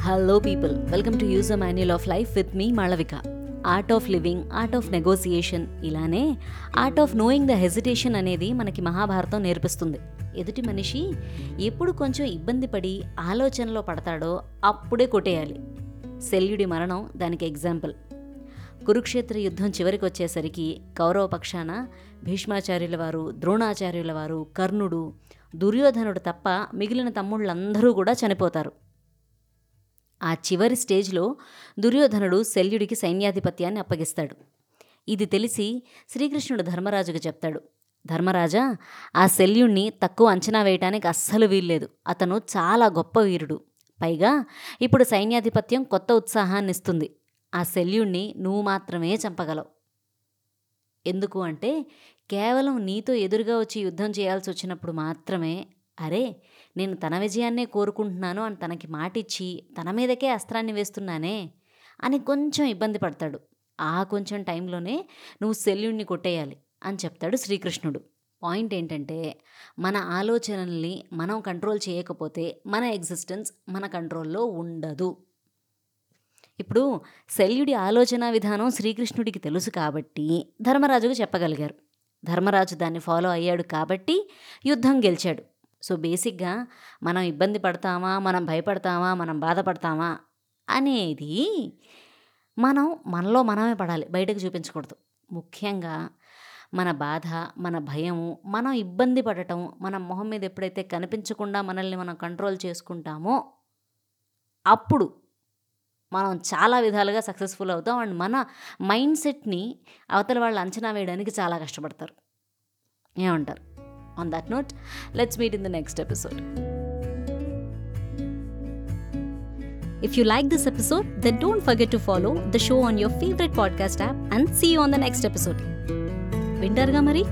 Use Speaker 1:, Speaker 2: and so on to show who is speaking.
Speaker 1: Hello people welcome to use a manual of life with me Malavika art of living art of negotiation ఇలానే art of knowing the hesitation అనేది మనకి మహాభారతం నేర్పిస్తుంది. ఎదుటి మనిషి ఎప్పుడు కొంచెం ఇబ్బంది పడి ఆలోచనలో పడతాడో అప్పుడే కొట్టేయాలి. శల్యుడి మరణం దానికి ఎగ్జాంపుల్ కురుక్షేత్ర యుద్ధం చివరికి వచ్చేసరికి కౌరవ పక్షాన భీష్మాచార్యుల వారు ద్రోణాచార్యుల వారు కర్ణుడు దుర్యోధనుడు తప్ప మిగిలిన తమ్ముళ్ళందరూ కూడా చనిపోతారు. ఆ చివరి స్టేజ్లో దుర్యోధనుడు శల్యుడికి సైన్యాధిపత్యాన్ని అప్పగిస్తాడు. ఇది తెలిసి శ్రీకృష్ణుడు ధర్మరాజుకు చెప్తాడు. ధర్మరాజా ఆ శల్యుణ్ణి తక్కువ అంచనా వేయటానికి అస్సలు వీల్లేదు. అతను చాలా గొప్ప వీరుడు. పైగా ఇప్పుడు సైన్యాధిపత్యం కొత్త ఉత్సాహాన్ని ఇస్తుంది. ఆ శల్యుణ్ణి నువ్వు మాత్రమే చంపగలవు. ఎందుకు అంటే కేవలం నీతో ఎదురుగా వచ్చి యుద్ధం చేయాల్సి వచ్చినప్పుడు మాత్రమే అరే నేను తన విజయాన్నే కోరుకుంటున్నాను అని తనకి మాటిచ్చి తన మీదకే అస్త్రాన్ని వేస్తున్నానే అని కొంచెం ఇబ్బంది పడతాడు. ఆ కొంచెం టైంలోనే నువ్వు శల్యుణ్ణి కొట్టేయాలి అని చెప్తాడు శ్రీకృష్ణుడు. పాయింట్ ఏంటంటే మన ఆలోచనల్ని మనం కంట్రోల్ చేయకపోతే మన ఎగ్జిస్టెన్స్ మన కంట్రోల్లో ఉండదు. ఇప్పుడు శల్యుడి ఆలోచన విధానం శ్రీకృష్ణుడికి తెలుసు కాబట్టి ధర్మరాజుకు చెప్పగలిగారు. ధర్మరాజు దాన్ని ఫాలో అయ్యాడు కాబట్టి యుద్ధం గెలిచాడు. సో బేసిక్గా మనం ఇబ్బంది పడతామా? మనం భయపడతామా? మనం బాధపడతామా? అనేది మనం మనలో మనమే పడాలి. బయటకు చూపించకూడదు. ముఖ్యంగా మన బాధ మన భయము మనం ఇబ్బంది పడటం మన మొహం మీద ఎప్పుడైతే కనిపించకుండా మనల్ని మనం కంట్రోల్ చేసుకుంటామో అప్పుడు మనం చాలా విధాలుగా సక్సెస్ఫుల్ అవుతాం. అండ్ మన మైండ్ సెట్ని అవతల వాళ్ళు అంచనా వేయడానికి చాలా కష్టపడతారు. ఏమంటారు? On that note let's meet in the next episode If you like this episode, then don't forget to follow the show on your favorite podcast app and see you on the next episode. వింటారుగా మరి